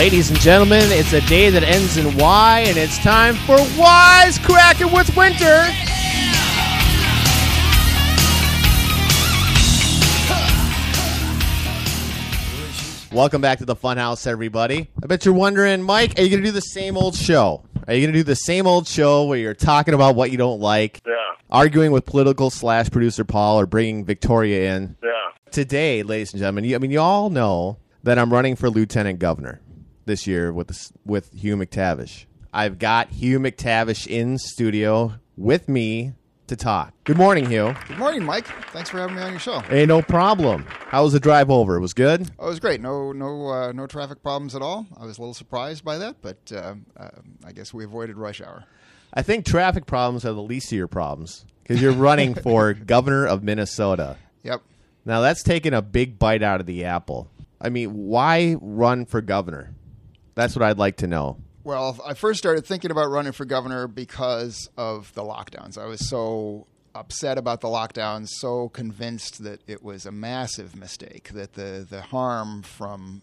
Ladies and gentlemen, it's a day that ends in Y, and it's time for Wise Cracking with Winter. Welcome back to the Funhouse, everybody. I bet you're wondering, Mike, are you going to do the same old show? Are you going to do the same old show where you're talking about what you don't like, Yeah, arguing with political slash producer Paul, or bringing Victoria in? yeah. today, ladies and gentlemen, you, I mean, you all know that I'm running for lieutenant governor this year with this, with Hugh McTavish. I've got Hugh McTavish in studio with me to talk. Good morning, Hugh. Good morning, Mike. Thanks for having me on your show. Hey, no problem. How was the drive over? It was good. Oh, it was great. No, no, uh, no traffic problems at all. I was a little surprised by that, but uh, uh, I guess we avoided rush hour. I think traffic problems are the least of your problems because you're running for governor of Minnesota. Yep. Now that's taking a big bite out of the apple. I mean, why run for governor? That's what I'd like to know. Well, I first started thinking about running for governor because of the lockdowns. I was so upset about the lockdowns, so convinced that it was a massive mistake, that the, the harm from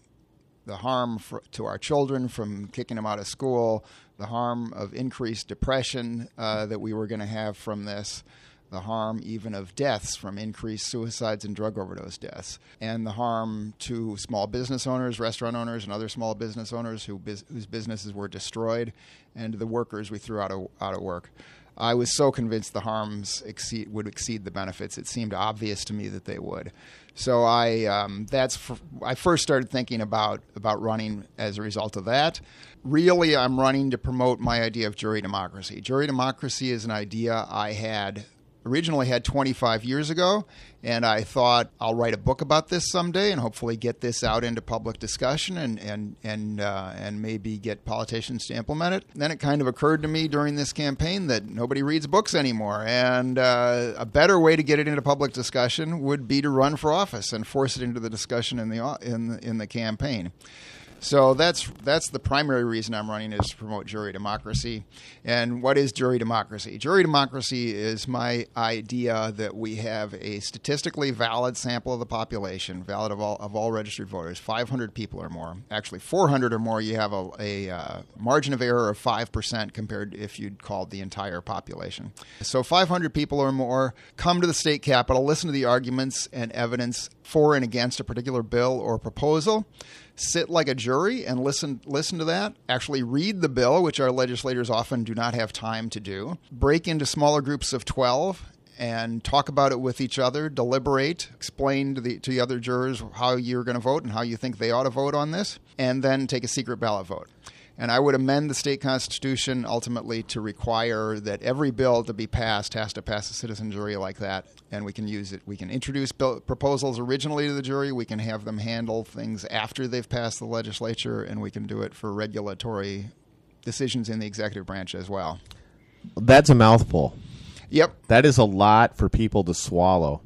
the harm for, to our children from kicking them out of school, the harm of increased depression uh, that we were going to have from this, the harm even of deaths from increased suicides and drug overdose deaths, and the harm to small business owners, restaurant owners, and other small business owners who whose businesses were destroyed, and the workers we threw out of, out of work. I was so convinced the harms exceed, would exceed the benefits. It seemed obvious to me that they would. So I um, that's I first started thinking about about running as a result of that. Really, I'm running to promote my idea of jury democracy. Jury democracy is an idea I had originally had 25 years ago, and I thought I'll write a book about this someday and hopefully get this out into public discussion and and and uh, and maybe get politicians to implement it. then it kind of occurred to me during this campaign that nobody reads books anymore, and uh, a better way to get it into public discussion would be to run for office and force it into the discussion in the in the, in the campaign. So that's that's the primary reason I'm running is to promote jury democracy. And what is jury democracy? Jury democracy is my idea that we have a statistically valid sample of the population, valid of all of all registered voters, 500 people or more. Actually, 400 or more, you have a, a uh, margin of error of five percent compared if you'd called the entire population. So 500 people or more come to the state capitol, listen to the arguments and evidence for and against a particular bill or proposal sit like a jury and listen listen to that actually read the bill which our legislators often do not have time to do break into smaller groups of 12 and talk about it with each other deliberate explain to the to the other jurors how you're going to vote and how you think they ought to vote on this and then take a secret ballot vote and I would amend the state constitution ultimately to require that every bill to be passed has to pass a citizen jury like that. And we can use it. We can introduce bill, proposals originally to the jury. We can have them handle things after they've passed the legislature, and we can do it for regulatory decisions in the executive branch as well. That's a mouthful. Yep. That is a lot for people to swallow.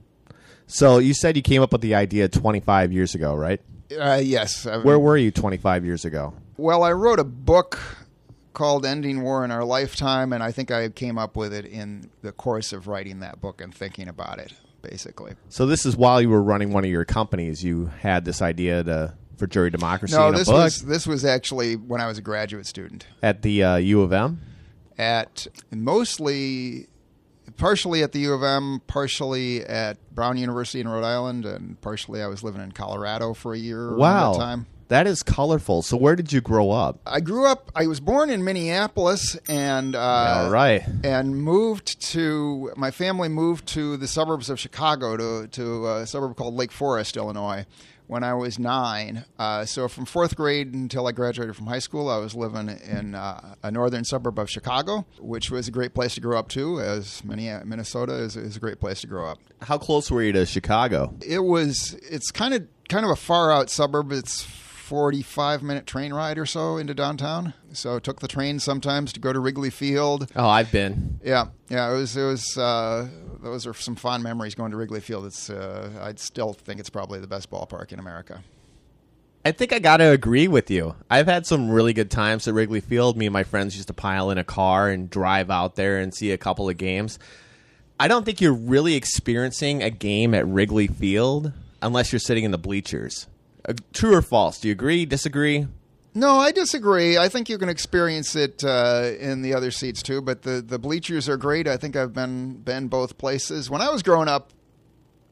So you said you came up with the idea 25 years ago, right? Uh, yes. Where were you 25 years ago? Well, I wrote a book called Ending War in Our Lifetime, and I think I came up with it in the course of writing that book and thinking about it, basically. So this is while you were running one of your companies. You had this idea to for jury democracy No, in a this book was this was actually when I was a graduate student at the uh, U of M. at mostly partially at the U of M, partially at Brown University in Rhode Island, and partially I was living in Colorado for a year Wow, time. That is colorful. So where did you grow up? I grew up. I was born in Minneapolis, and uh, All right. and moved to my family moved to the suburbs of Chicago to to a suburb called Lake Forest, Illinois, when I was nine. Uh, so from fourth grade until I graduated from high school, I was living in uh, a northern suburb of Chicago, which was a great place to grow up too. As Minne- Minnesota is, is a great place to grow up. How close were you to Chicago? It was. It's kind of kind of a far out suburb. It's 45 minute train ride or so into downtown. So took the train sometimes to go to Wrigley Field. Oh, I've been. Yeah, yeah, it was. It was. Uh, those are some fond memories going to Wrigley Field. It's. Uh, I'd still think it's probably the best ballpark in America. I think I got to agree with you. I've had some really good times at Wrigley Field. Me and my friends used to pile in a car and drive out there and see a couple of games. I don't think you're really experiencing a game at Wrigley Field unless you're sitting in the bleachers. Uh, true or false? Do you agree? Disagree? No, I disagree. I think you can experience it uh, in the other seats too. But the, the bleachers are great. I think I've been been both places. When I was growing up,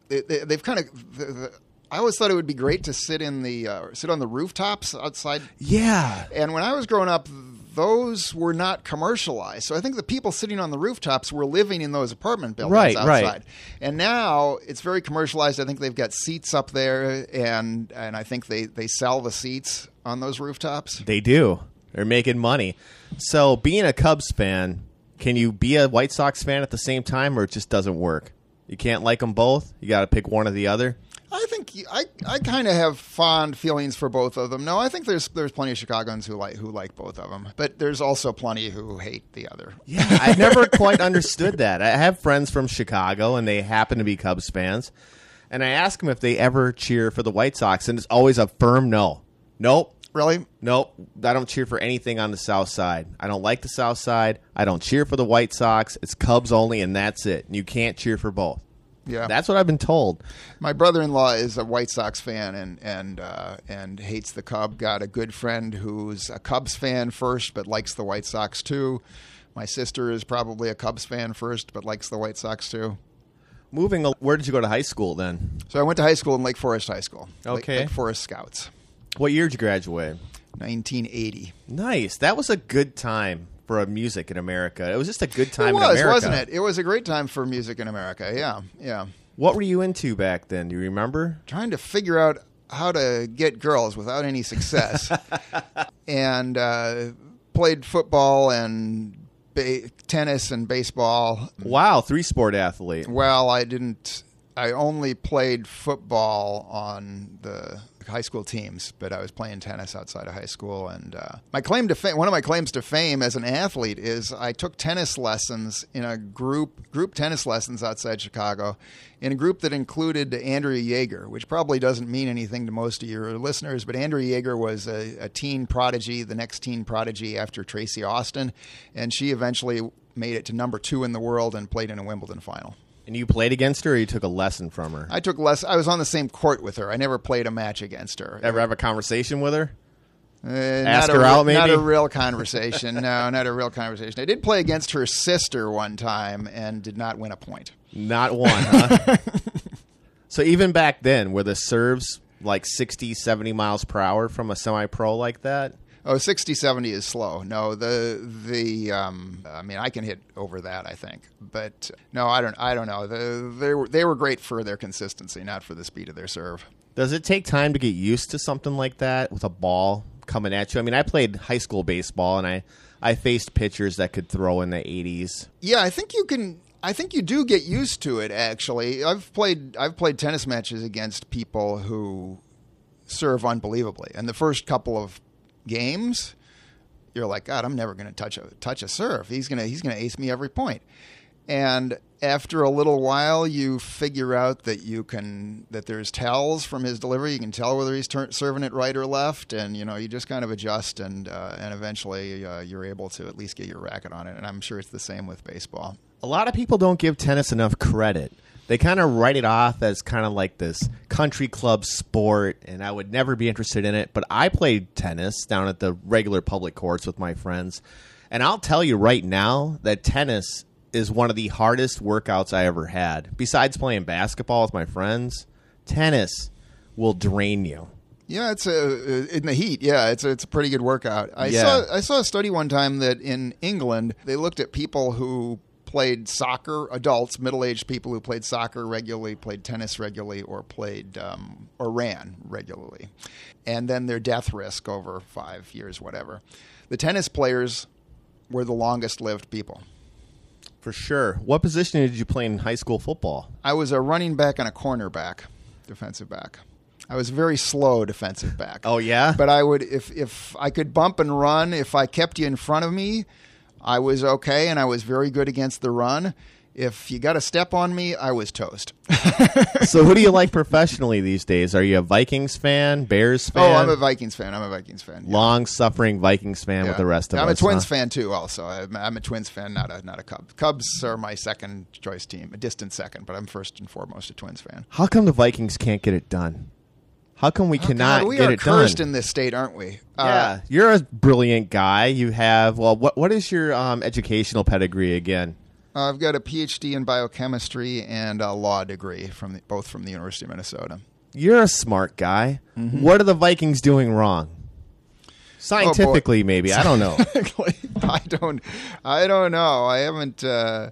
they, they, they've kind of. The, the, I always thought it would be great to sit in the uh, sit on the rooftops outside. Yeah. And when I was growing up, those were not commercialized. So I think the people sitting on the rooftops were living in those apartment buildings Right, outside. right. And now it's very commercialized. I think they've got seats up there, and and I think they they sell the seats on those rooftops. They do. They're making money. So, being a Cubs fan, can you be a White Sox fan at the same time, or it just doesn't work? You can't like them both. You got to pick one or the other. I think I, I kind of have fond feelings for both of them. No, I think there's there's plenty of Chicagoans who like who like both of them, but there's also plenty who hate the other. Yeah, I never quite understood that. I have friends from Chicago, and they happen to be Cubs fans. And I ask them if they ever cheer for the White Sox, and it's always a firm no. Nope. Really? Nope. I don't cheer for anything on the South Side. I don't like the South Side. I don't cheer for the White Sox. It's Cubs only, and that's it. You can't cheer for both. Yeah. That's what I've been told. My brother-in-law is a White Sox fan and and uh, and hates the Cub. Got a good friend who's a Cubs fan first, but likes the White Sox too. My sister is probably a Cubs fan first, but likes the White Sox too. Moving, where did you go to high school then? So I went to high school in Lake Forest High School. Lake- Okay. Lake Forest Scouts, What year did you graduate? 1980. Nice. That was a good time for music in America. It was just a good time it in was, America. wasn't it? It was a great time for music in America. Yeah, yeah. What were you into back then? Do you remember? trying to figure out how to get girls without any success, and uh, played football and ba- tennis and baseball. Wow, three sport athlete. Well, I didn't. I only played football on the high school teams, but I was playing tennis outside of high school. And uh, my claim to fame, one of my claims to fame as an athlete, is I took tennis lessons in a group group tennis lessons outside Chicago, in a group that included Andrea Jaeger, which probably doesn't mean anything to most of your listeners, but Andrea Jaeger was a, a teen prodigy, the next teen prodigy after Tracy Austin, and she eventually made it to number two in the world and played in a Wimbledon final. And you played against her or you took a lesson from her? I took less. I was on the same court with her. I never played a match against her. Ever have a conversation with her? Uh, Ask not a out, maybe? Not a real conversation. no, not a real conversation. I did play against her sister one time and did not win a point. Not one, huh? so even back then, were the serves like 60, 70 miles per hour from a semi pro like that? Oh, 60, 70 is slow. No, the the um, I mean, I can hit over that. I think, but no, I don't. I don't know. The, they were they were great for their consistency, not for the speed of their serve. Does it take time to get used to something like that with a ball coming at you? I mean, I played high school baseball and I, I faced pitchers that could throw in the 80s. Yeah, I think you can. I think you do get used to it. Actually, I've played I've played tennis matches against people who serve unbelievably, and the first couple of games, you're like, God, I'm never going to touch a touch a serve. He's gonna he's gonna ace me every point. And after a little while, you figure out that you can that there's tells from his delivery. You can tell whether he's tur serving it right or left, and you know you just kind of adjust, and uh, and eventually uh, you're able to at least get your racket on it. And I'm sure it's the same with baseball. A lot of people don't give tennis enough credit. They kind of write it off as kind of like this country club sport, and I would never be interested in it. But I played tennis down at the regular public courts with my friends. And I'll tell you right now that tennis is one of the hardest workouts I ever had. Besides playing basketball with my friends, tennis will drain you. Yeah, it's a uh, in the heat. Yeah, it's a, it's a pretty good workout. I Yeah. saw I saw a study one time that in England they looked at people who played soccer, adults, middle-aged people who played soccer regularly, played tennis regularly, or played um, or ran regularly, and then their death risk over five years, whatever. The tennis players were the longest-lived people. For sure. What position did you play in high school football? I was a running back and a cornerback, defensive back. I was a very slow defensive back. Oh, yeah? But I would if if I could bump and run, if I kept you in front of me, I was okay and I was very good against the run. If you got a step on me, I was toast. so who do you like professionally these days? Are you a Vikings fan, Bears fan? oh, I'm a Vikings fan. I'm a Vikings fan. yeah. long suffering Vikings fan Yeah. with the rest of I'm us. a Twins huh? fan too. Also, I'm, I'm a Twins fan, not a not a Cub. Cubs are my second choice team, a distant second, but I'm first and foremost a Twins fan. How come the Vikings can't get it done? How come we Oh, cannot God, we get are cursed in this state, aren't we? Uh, yeah, you're a brilliant guy. You have well, what what is your um, educational pedigree again? I've got a PhD in biochemistry and a law degree from the, both from the University of Minnesota. You're a smart guy. Mm-hmm. What are the Vikings doing wrong? Oh, Scientifically, maybe I don't know. I don't. I don't know. I haven't. Uh,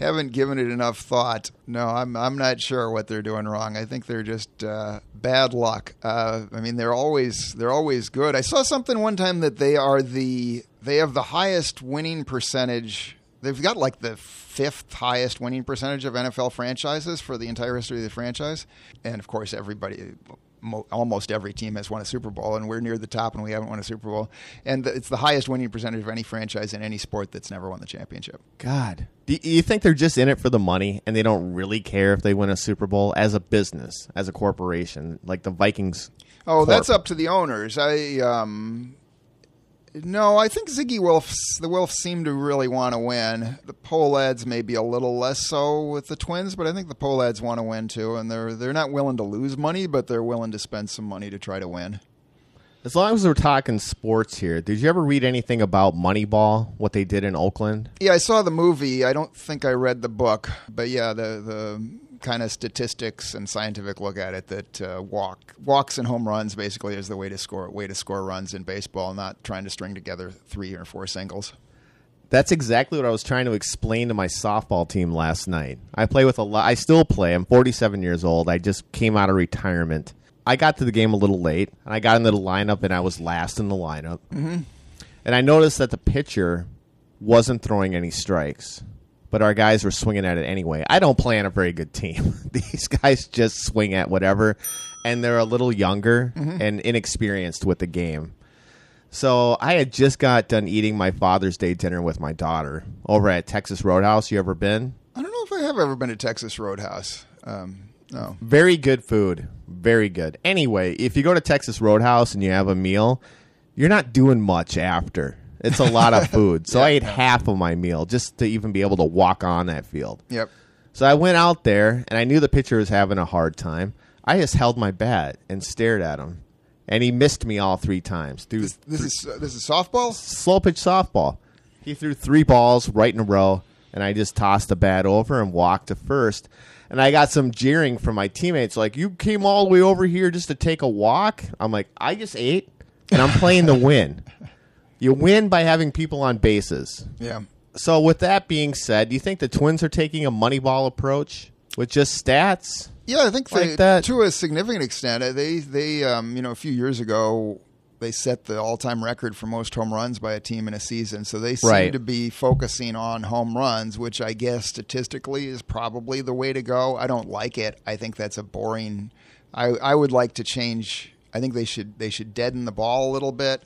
haven't given it enough thought. No, I'm. I'm not sure what they're doing wrong. I think they're just uh, bad luck. Uh, I mean, they're always. They're always good. I saw something one time that they are the. They have the highest winning percentage. They've got like the fifth highest winning percentage of NFL franchises for the entire history of the franchise, and of course, everybody mo- almost every team has won a Super Bowl, and we're near the top, and we haven't won a Super Bowl. And it's the highest winning percentage of any franchise in any sport that's never won the championship. God, do you think they're just in it for the money and they don't really care if they win a Super Bowl as a business, as a corporation, like the Vikings? Oh, Corp. that's up to the owners. I um, no, I think Zygi Wilfs, the Wilfs seem to really want to win. The Pohlads may be a little less so with the Twins, but I think the Pohlads want to win too, and they're they're not willing to lose money, but they're willing to spend some money to try to win. As long as we're talking sports here, did you ever read anything about Moneyball? What they did in Oakland? Yeah, I saw the movie. I don't think I read the book, but yeah, the the kind of statistics and scientific look at it that uh, walk walks and home runs basically is the way to score way to score runs in baseball, not trying to string together three or four singles. That's exactly what I was trying to explain to my softball team last night. I play with a lot. I still play. I'm 47 years old. I just came out of retirement. I got to the game a little late, and I got into the lineup, and I was last in the lineup. Mm-hmm. And I noticed that the pitcher wasn't throwing any strikes, but our guys were swinging at it anyway. I don't play on a very good team. These guys just swing at whatever, and they're a little younger and inexperienced with the game. So I had just got done eating my Father's Day dinner with my daughter over at Texas Roadhouse. You ever been? I don't know if I have ever been to Texas Roadhouse. Um, no. Very good food. Very good. Anyway, if you go to Texas Roadhouse and you have a meal, you're not doing much after. It's a lot of food. So I ate half of my meal just to even be able to walk on that field. Yep. So I went out there and I knew the pitcher was having a hard time. I just held my bat and stared at him. And he missed me all three times. Threw This, this is uh, this is softball. slow pitch softball. He threw three balls right in a row, and I just tossed the bat over and walked to first. And I got some jeering from my teammates, like, "You came all the way over here just to take a walk?" I'm like, "I just ate, and I'm playing to win. You win by having people on bases." Yeah. So, with that being said, do you think the Twins are taking a Moneyball approach with just stats? Yeah, I think they, Like that. to a significant extent. uh, They they um, you know a few years ago they set the all time record for most home runs by a team in a season. So they seem Right. to be focusing on home runs, which I guess statistically is probably the way to go. I don't like it. I think that's a boring. I I would like to change. I think they should they should deaden the ball a little bit.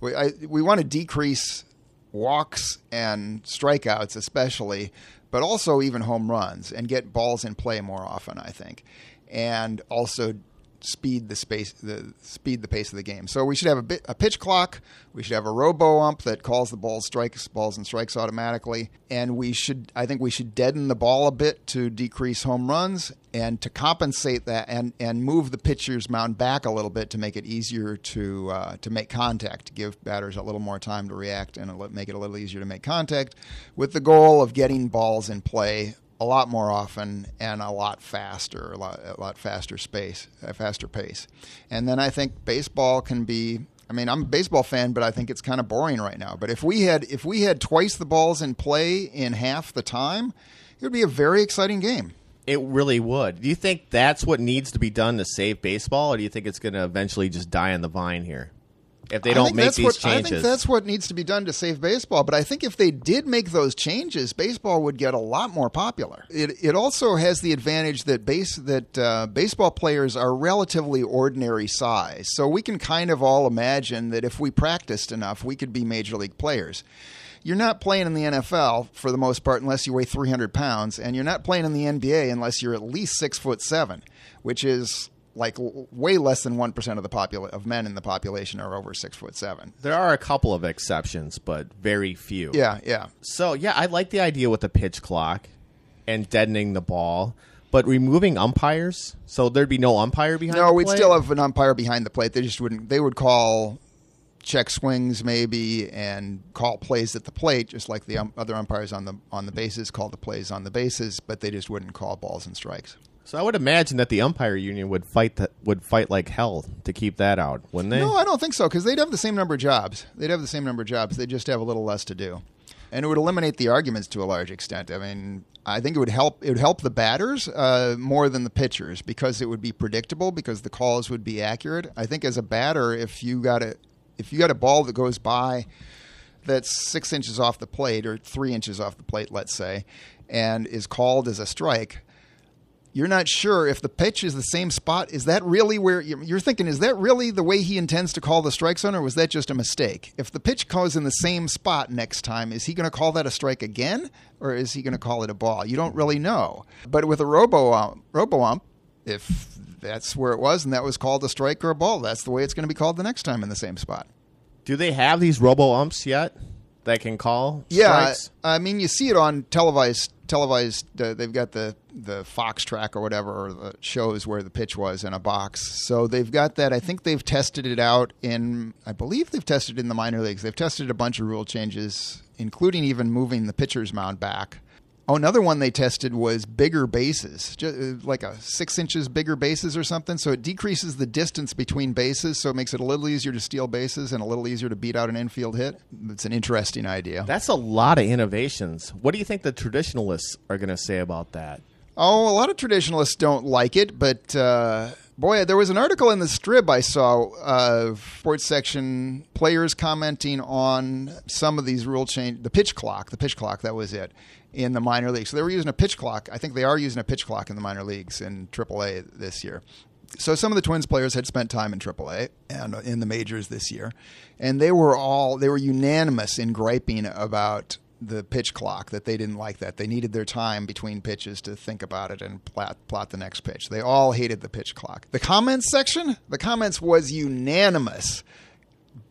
We we want to decrease walks and strikeouts especially, but also even home runs and get balls in play more often. I think, and also speed the space the speed the pace of the game. So we should have a bit a pitch clock. We should have a robo ump that calls the balls strikes balls and strikes automatically. And we should I think we should deaden the ball a bit to decrease home runs and to compensate that and and move the pitcher's mound back a little bit to make it easier to uh, to make contact, to give batters a little more time to react and make it a little easier to make contact, with the goal of getting balls in play a lot more often and a lot faster, a lot, a lot faster space, a faster pace. And then I think baseball can be. I mean, I'm a baseball fan, but I think it's kind of boring right now. But if we had if we had twice the balls in play in half the time, it would be a very exciting game. It really would. Do you think that's what needs to be done to save baseball, or do you think it's going to eventually just die on the vine here if they I don't think make that's these what, changes? I think that's what needs to be done to save baseball. But I think if they did make those changes, baseball would get a lot more popular. It, it also has the advantage that base that uh, baseball players are relatively ordinary size, so we can kind of all imagine that if we practiced enough, we could be major league players. You're not playing in the NFL for the most part unless you weigh 300 pounds, and you're not playing in the NBA unless you're at least six foot seven, which is like way less than one percent of the popula- of men in the population are over six foot seven. there are a couple of exceptions, but very few. Yeah, yeah. So yeah, I like the idea with the pitch clock and deadening the ball. but removing umpires, so there'd be no umpire behind. The plate. No, we'd plate? still have an umpire behind the plate. They just wouldn't. They would call check swings maybe and call plays at the plate, just like the um, other umpires on the on the bases call the plays on the bases, but they just wouldn't call balls and strikes. So I would imagine that the umpire union would fight that would fight like hell to keep that out, wouldn't they? No, I don't think so because they'd have the same number of jobs. They'd have the same number of jobs. They'd just have a little less to do, and it would eliminate the arguments to a large extent. I mean, I think it would help. It would help the batters uh, more than the pitchers because it would be predictable because the calls would be accurate. I think as a batter, if you got a if you got a ball that goes by that's six inches off the plate or three inches off the plate, let's say, and is called as a strike, you're not sure if the pitch is the same spot. Is that really where you're thinking? Is that really the way he intends to call the strike zone, or was that just a mistake? If the pitch goes in the same spot next time, is he going to call that a strike again, or is he going to call it a ball? You don't really know. But with a robo uh, robo ump, if that's where it was and that was called a strike or a ball, that's the way it's going to be called the next time in the same spot. Do they have these robo umps yet that can call Yeah, strikes? I mean, you see it on televised. Televised, uh, they've got the the Fox track or whatever, or the shows where the pitch was in a box. So they've got that. I think they've tested it out in. I believe they've tested it in the minor leagues. They've tested a bunch of rule changes, including even moving the pitcher's mound back. Oh, another one they tested was bigger bases, ju- uh, like a six inches bigger bases or something. So it decreases the distance between bases, so it makes it a little easier to steal bases and a little easier to beat out an infield hit. It's an interesting idea. That's a lot of innovations. What do you think the traditionalists are going to say about that? Oh, a lot of traditionalists don't like it, but uh, boy, there was an article in the Strib I saw of sports section players commenting on some of these rule change. The pitch clock, the pitch clock, that was it in the minor leagues. So they were using a pitch clock. I think they are using a pitch clock in the minor leagues in AAA this year. So some of the Twins players had spent time in AAA and in the majors this year, and they were all they were unanimous in griping about the pitch clock that they didn't like that. They needed their time between pitches to think about it and plot, plot the next pitch. They all hated the pitch clock. The comments section, the comments was unanimous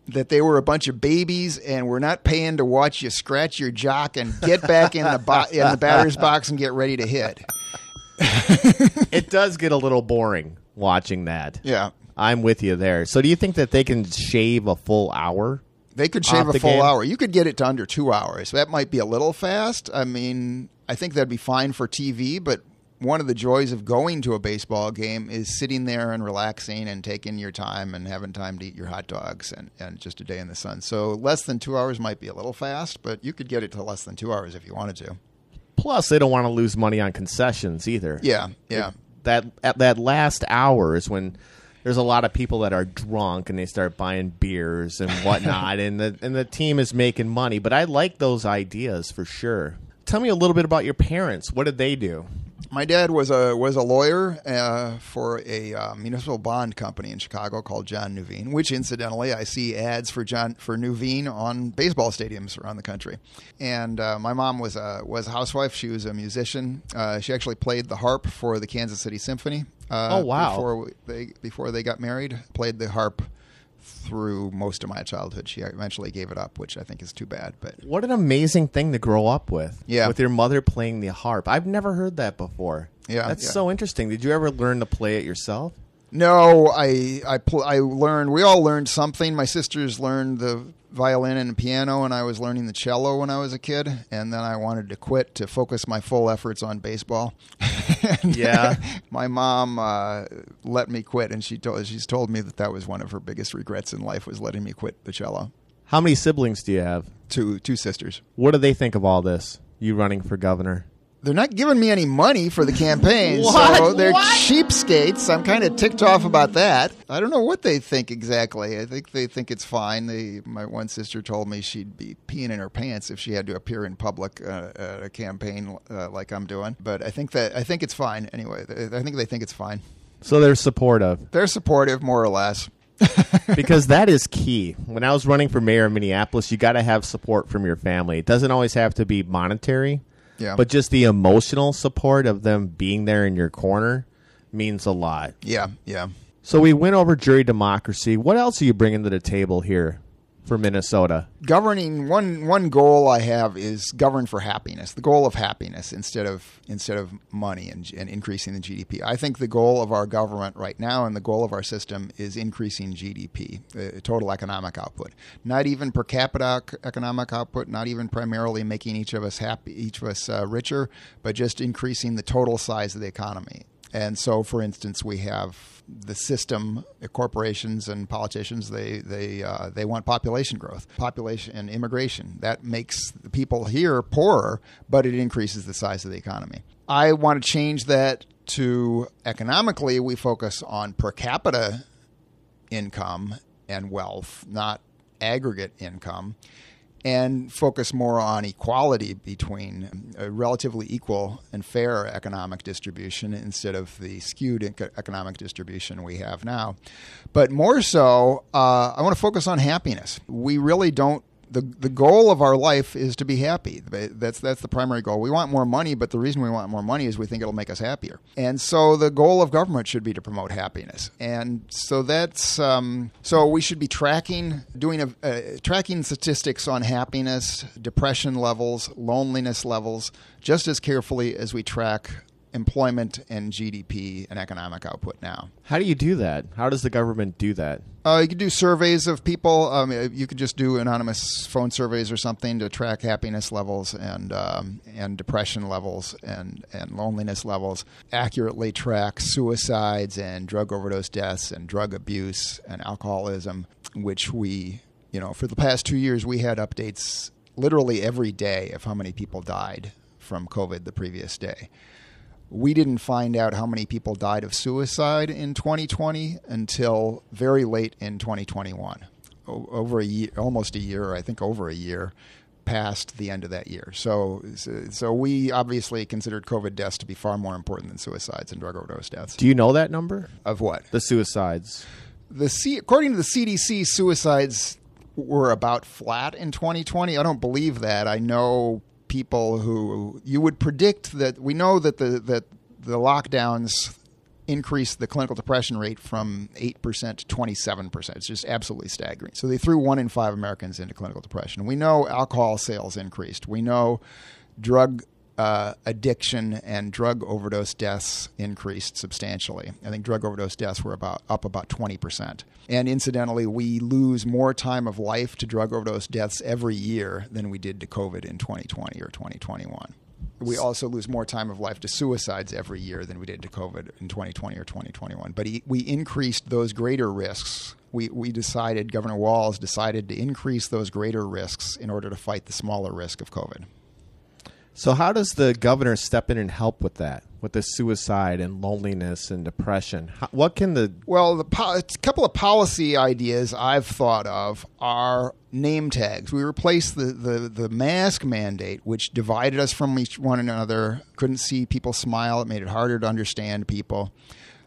that they were a bunch of babies and we're not paying to watch you scratch your jock and get back in the bo- in the batter's box and get ready to hit. it does get a little boring watching that. Yeah. I'm with you there. So do you think that they can shave a full hour? They could shave a full game? hour. You could get it to under two hours. That might be a little fast. I mean, I think that'd be fine for TV, but one of the joys of going to a baseball game is sitting there and relaxing and taking your time and having time to eat your hot dogs and, and just a day in the sun. So less than two hours might be a little fast, but you could get it to less than two hours if you wanted to. Plus, they don't want to lose money on concessions either. Yeah, yeah. That at that last hour is when there's a lot of people that are drunk and they start buying beers and whatnot, and the and the team is making money. But I like those ideas for sure. Tell me a little bit about your parents. What did they do? My dad was a was a lawyer uh, for a uh, municipal bond company in Chicago called John Nuveen, which incidentally I see ads for John for Nuveen on baseball stadiums around the country. And uh, my mom was a was a housewife. She was a musician. Uh, she actually played the harp for the Kansas City Symphony. Uh, Oh, wow. Before they before they got married, played the harp through most of my childhood. She eventually gave it up, which I think is too bad. But What an amazing thing to grow up with. Yeah. With your mother playing the harp. I've never heard that before. Yeah, That's yeah. so interesting. Did you ever learn to play it yourself? No, I I pl- I learned. We all learned something. My sisters learned the violin and piano, and I was learning the cello when I was a kid. And then I wanted to quit to focus my full efforts on baseball. Yeah. my mom uh, let me quit, and she told she's told me that that was one of her biggest regrets in life was letting me quit the cello. How many siblings do you have? Two two sisters. What do they think of all this? You running for governor? They're not giving me any money for the campaign, so they're What? cheapskates. I'm kind of ticked off about that. I don't know what they think exactly. I think they think it's fine. They, my one sister told me she'd be peeing in her pants if she had to appear in public uh, at a campaign uh, like I'm doing. But I think that I think it's fine anyway. I think they think it's fine. So they're supportive They're supportive, more or less. because that is key. When I was running for mayor of Minneapolis, you got to have support from your family. It doesn't always have to be monetary, Yeah, but just the emotional support of them being there in your corner means a lot. yeah, yeah. So we went over jury democracy. What else are you bringing to the table here for Minnesota? Governing one one goal I have is govern for happiness. The goal of happiness instead of instead of money and, and increasing the GDP. I think the goal of our government right now and the goal of our system is increasing GDP, uh, total economic output. Not even per capita economic output. Not even primarily making each of us happy, each of us uh, richer, but just increasing the total size of the economy. And so, for instance, we have the system, corporations and politicians, they they uh, they want population growth, population and immigration. That makes the people here poorer, but it increases the size of the economy. I want to change that to economically. We focus on per capita income and wealth, not aggregate income and focus more on equality between a relatively equal and fair economic distribution instead of the skewed economic distribution we have now. But more so, uh, I want to focus on happiness. We really don't the the goal of our life is to be happy. That's that's the primary goal. We want more money, but the reason we want more money is we think it'll make us happier. And so the goal of government should be to promote happiness. And so that's um, so we should be tracking doing a, uh, tracking statistics on happiness, depression levels, loneliness levels, just as carefully as we track employment and GDP and economic output now. How do you do that? How does the government do that? Uh, you can do surveys of people. Um, you could just do anonymous phone surveys or something to track happiness levels and um, and depression levels and, and loneliness levels. Accurately track suicides and drug overdose deaths and drug abuse and alcoholism, which we, you know, for the past two years we had updates literally every day of how many people died from COVID the previous day we didn't find out how many people died of suicide in 2020 until very late in 2021. Over a year, almost a year, I think over a year past the end of that year. So, so we obviously considered COVID deaths to be far more important than suicides and drug overdose deaths. Do you know that number of what the suicides? The C- according to the CDC, suicides were about flat in 2020. I don't believe that. I know people who you would predict that we know that the that the lockdowns increased the clinical depression rate from 8% to 27%. It's just absolutely staggering. So they threw one in five Americans into clinical depression. We know alcohol sales increased. We know drug uh, addiction and drug overdose deaths increased substantially. I think drug overdose deaths were about up about 20%. And incidentally, we lose more time of life to drug overdose deaths every year than we did to COVID in 2020 or 2021. We also lose more time of life to suicides every year than we did to COVID in 2020 or 2021. But we increased those greater risks. We, we decided, Governor Walz decided to increase those greater risks in order to fight the smaller risk of COVID. So, how does the governor step in and help with that, with the suicide and loneliness and depression? How, what can the well, the po- a couple of policy ideas I've thought of are name tags. We replaced the, the, the mask mandate, which divided us from each one another. Couldn't see people smile. It made it harder to understand people.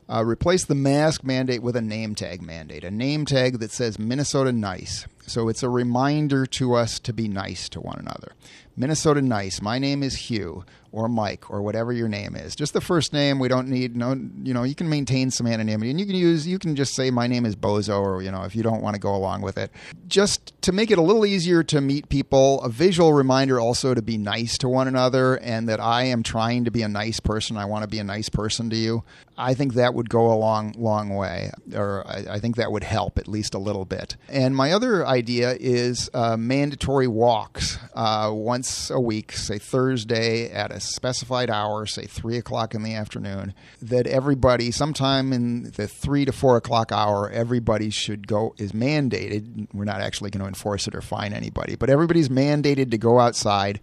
Uh, replace the mask mandate with a name tag mandate, a name tag that says Minnesota Nice. So it's a reminder to us to be nice to one another. Minnesota Nice. My name is Hugh or Mike or whatever your name is. Just the first name. We don't need no. You know, you can maintain some anonymity, and you can use. You can just say my name is Bozo, or you know, if you don't want to go along with it, just to make it a little easier to meet people. A visual reminder also to be nice to one another, and that I am trying to be a nice person. I want to be a nice person to you. I think that would go a long, long way, or I, I think that would help at least a little bit. And my other is uh, mandatory walks uh, once a week, say Thursday at a specified hour, say three o'clock in the afternoon. That everybody, sometime in the three to four o'clock hour, everybody should go. Is mandated. We're not actually going to enforce it or fine anybody, but everybody's mandated to go outside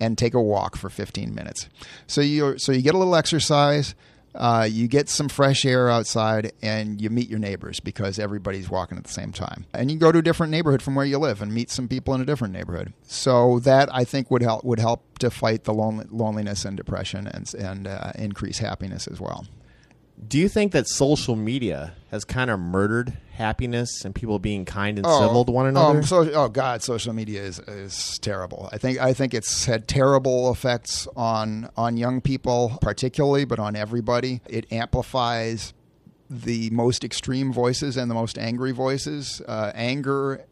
and take a walk for 15 minutes. So you so you get a little exercise uh, you get some fresh air outside and you meet your neighbors because everybody's walking at the same time. And you go to a different neighborhood from where you live and meet some people in a different neighborhood. So that I think would help would help to fight the loneliness and depression and and uh, increase happiness as well. Do you think that social media has kind of murdered happiness and people being kind and oh, civil to one another? Um, so, oh God, social media is is terrible. I think I think it's had terrible effects on on young people, particularly, but on everybody. It amplifies the most extreme voices and the most angry voices. Uh, anger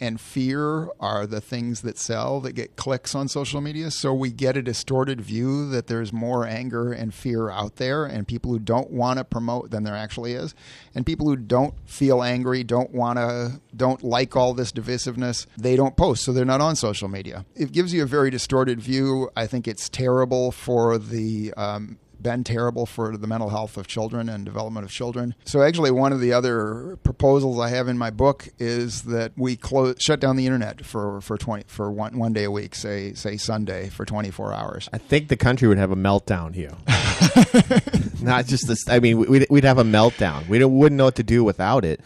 and fear are the things that sell, that get clicks on social media. So we get a distorted view that there's more anger and fear out there, and people who don't want to promote than there actually is, and people who don't feel angry, don't want to, don't like all this divisiveness, they don't post, so they're not on social media. It gives you a very distorted view. I think it's terrible for the um, been terrible for the mental health of children and development of children. So actually, one of the other proposals I have in my book is that we close, shut down the internet for for twenty for one one day a week, say say Sunday for twenty four hours. I think the country would have a meltdown, here. Not just this. I mean, we'd, we'd have a meltdown. We wouldn't know what to do without it.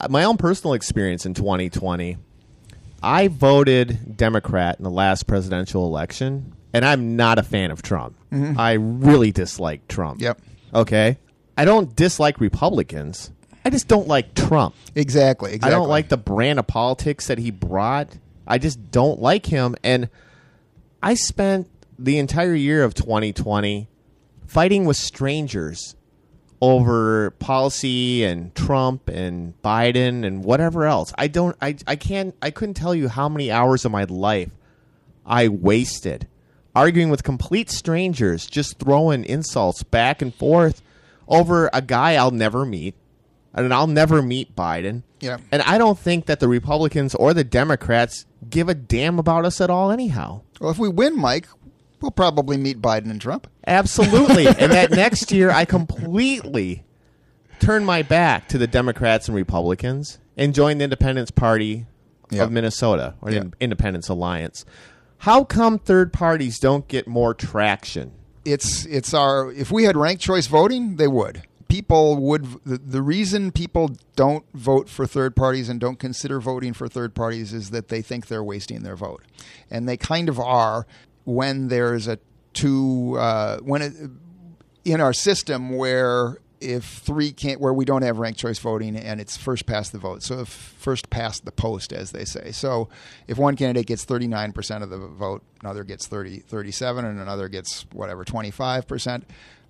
Uh, My own personal experience in 2020, I voted Democrat in the last presidential election, and I'm not a fan of Trump. Mm-hmm. I really dislike Trump. Yep. Okay. I don't dislike Republicans. I just don't like Trump. Exactly. Exactly. I don't like the brand of politics that he brought. I just don't like him. And I spent the entire year of 2020 fighting with strangers over policy and Trump and Biden and whatever else. I don't I I can't I couldn't tell you how many hours of my life I wasted arguing with complete strangers, just throwing insults back and forth over a guy I'll never meet. And I'll never meet Biden. Yeah. And I don't think that the Republicans or the Democrats give a damn about us at all, anyhow. Well, if we win, Mike, we'll probably meet Biden and Trump. Absolutely. and that next year, I completely turned my back to the Democrats and Republicans and joined the Independence Party of Minnesota or the Independence Alliance. How come third parties don't get more traction? it's it's our if we had ranked choice voting they would people would the, the reason people don't vote for third parties and don't consider voting for third parties is that they think they're wasting their vote and they kind of are when there's a two uh, when it, in our system where if three can't where we don't have ranked choice voting and it's first past the vote. So first past the post as they say. So if one candidate gets 39% of the vote another gets 30 37 and another gets whatever 25%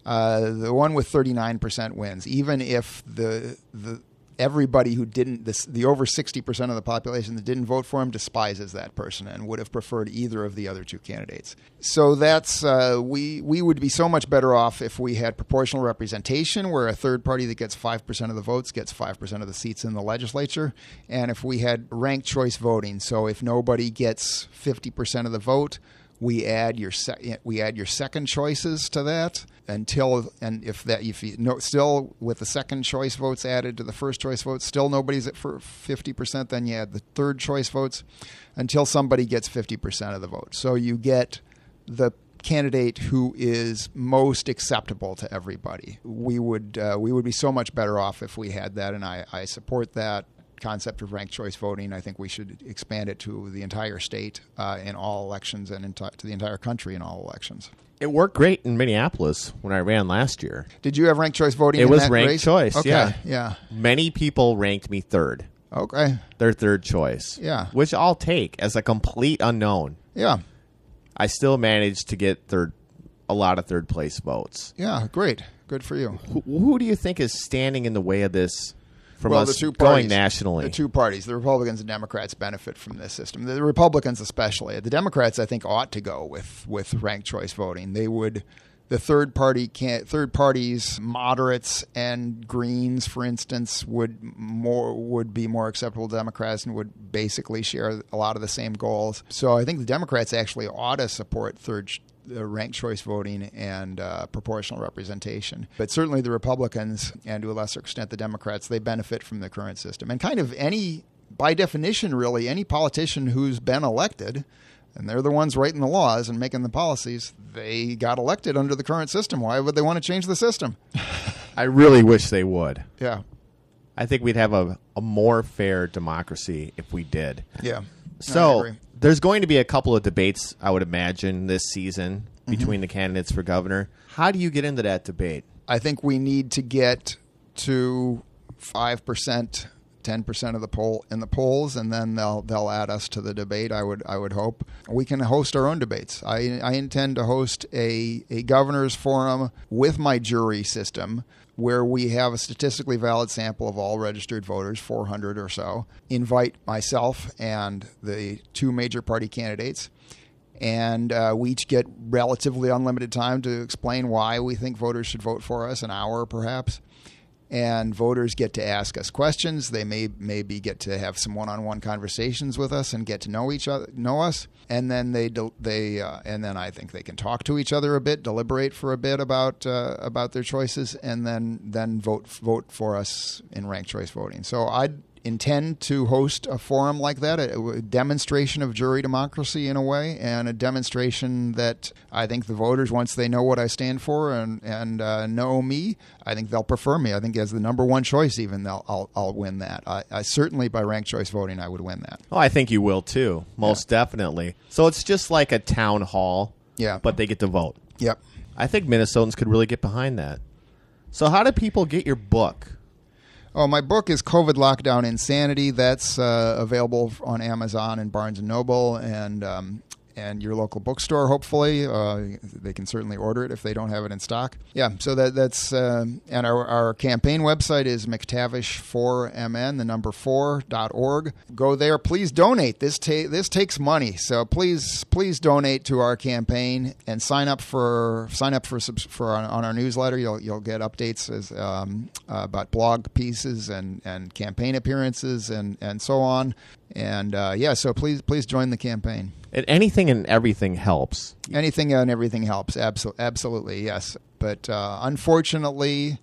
uh, the one with 39% wins. Even if the the everybody who didn't this the over 60% of the population that didn't vote for him despises that person and would have preferred either of the other two candidates. So that's uh, we we would be so much better off if we had proportional representation where a third party that gets 5% of the votes gets 5% of the seats in the legislature and if we had ranked choice voting. So if nobody gets 50% of the vote we add your sec- we add your second choices to that until and if that if you no still with the second choice votes added to the first choice votes still nobody's at for 50% then you add the third choice votes until somebody gets 50% of the vote. So you get the candidate who is most acceptable to everybody. We would uh, we would be so much better off if we had that and I, I support that concept of ranked choice voting. I think we should expand it to the entire state uh, in all elections and to the entire country in all elections. It worked great in Minneapolis when I ran last year. Did you have ranked choice voting? It was ranked race? choice, Okay. yeah. Yeah. Many people ranked me third, Okay. their third choice. Yeah. Which I'll take as a complete unknown. Yeah. I still managed to get third, a lot of third place votes. Yeah. Great. Good for you. Who, who do you think is standing in the way of this from well, us the two going parties, nationally? the two parties, the Republicans and Democrats, benefit from this system. The Republicans, especially, the Democrats, I think, ought to go with with ranked choice voting. They would. The third party can third parties, moderates and Greens, for instance, would more would be more acceptable to Democrats and would basically share a lot of the same goals. So I think the Democrats actually ought to support third uh, ranked choice voting and uh, proportional representation. But certainly the Republicans, and to a lesser extent the Democrats, they benefit from the current system. And kind of any, by definition, really, any politician who's been elected, and they're the ones writing the laws and making the policies, they got elected under the current system. Why would they want to change the system? I really wish they would. Yeah. I think we'd have a, a more fair democracy if we did. Yeah. So. There's going to be a couple of debates, I would imagine, this season Mm-hmm. between the candidates for governor. How do you get into that debate? I think we need to get to 5%, ten percent of the poll in the polls, and then they'll they'll add us to the debate. I would I would hope we can host our own debates. I I intend to host a a governors forum with my jury system where we have a statistically valid sample of all registered voters, 400 or so, invite myself and the two major party candidates. And uh, we each get relatively unlimited time to explain why we think voters should vote for us, an hour perhaps and voters get to ask us questions. They may maybe get to have some one-on-one conversations with us and get to know each other, know us, and then they they uh, and then I think they can talk to each other a bit, deliberate for a bit about uh, about their choices, and then then vote vote for us in ranked choice voting. So I'd intend to host a forum like that, a, demonstration of jury democracy in a way, and a demonstration that I think the voters, once they know what I stand for and and uh, know me, I think they'll prefer me. I think as the number one choice, even they'll I'll, I'll win that. I, I, certainly by ranked choice voting, I would win that. Oh, I think you will too, most yeah. definitely. So it's just like a town hall, yeah, but they get to vote. Yep. I think Minnesotans could really get behind that. So, how do people get your book? Oh, my book is COVID Lockdown Insanity. That's uh, available on Amazon and Barnes and Noble, and um, and your local bookstore. Hopefully, uh, they can certainly order it if they don't have it in stock. Yeah, so that that's uh, and our, our campaign website is McTavish4MN, the number four dot org. Go there, please donate. This ta- this takes money, so please please donate to our campaign and sign up for sign up for for on, on our newsletter. You'll you'll get updates as, um, uh, about blog pieces and and campaign appearances and and so on. And uh, yeah, so please please join the campaign. And anything and everything helps. Anything and everything helps. Absolutely, absolutely, yes. But uh, unfortunately,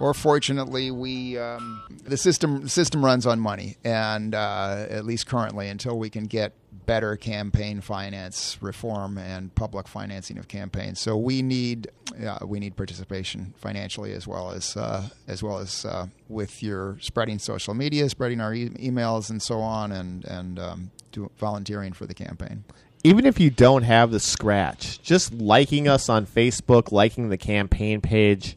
or fortunately, we um, the system the system runs on money, and uh, at least currently, until we can get better campaign finance reform and public financing of campaigns. So we need uh, we need participation financially as well as uh, as well as uh, with your spreading social media, spreading our e- emails, and so on, and and um, volunteering for the campaign. Even if you don't have the scratch, just liking us on Facebook, liking the campaign page,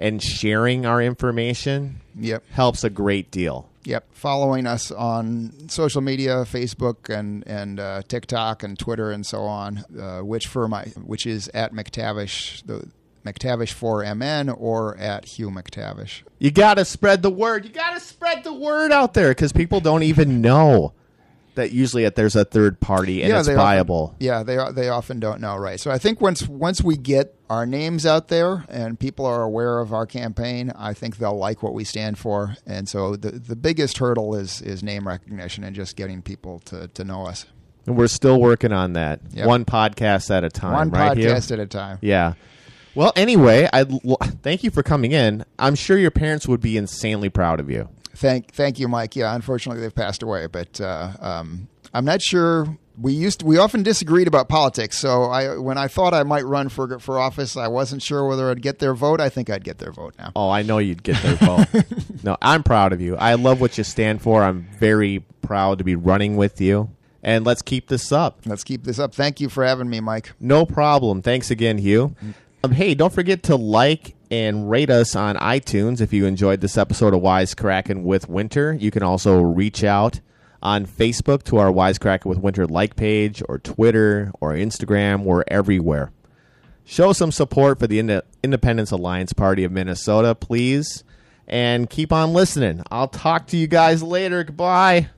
and sharing our information yep. helps a great deal. Yep, following us on social media, Facebook and and uh, TikTok and Twitter and so on. Uh, which for my which is at McTavish the McTavish for MN or at Hugh McTavish. You got to spread the word. You got to spread the word out there because people don't even know that usually that there's a third party and yeah, it's viable. Often, yeah, they they often don't know, right? So I think once once we get our names out there and people are aware of our campaign, I think they'll like what we stand for. And so the the biggest hurdle is is name recognition and just getting people to to know us. And we're still working on that. Yep. One podcast at a time. One right podcast here? at a time. Yeah. Well, anyway, I thank you for coming in. I'm sure your parents would be insanely proud of you. Thank, thank you, Mike. Yeah, unfortunately, they've passed away, but uh, um, I'm not sure. We used to, we often disagreed about politics. So I when I thought I might run for for office, I wasn't sure whether I'd get their vote. I think I'd get their vote now. Oh, I know you'd get their vote. no, I'm proud of you. I love what you stand for. I'm very proud to be running with you. And let's keep this up. Let's keep this up. Thank you for having me, Mike. No problem. Thanks again, Hugh. Um, hey, don't forget to like and rate us on iTunes if you enjoyed this episode of Wise Wisecracking with Winter. You can also reach out on Facebook to our Wisecracker with Winter like page or Twitter or Instagram. We're everywhere. Show some support for the Ind- Independence Alliance Party of Minnesota, please, and keep on listening. I'll talk to you guys later. Goodbye.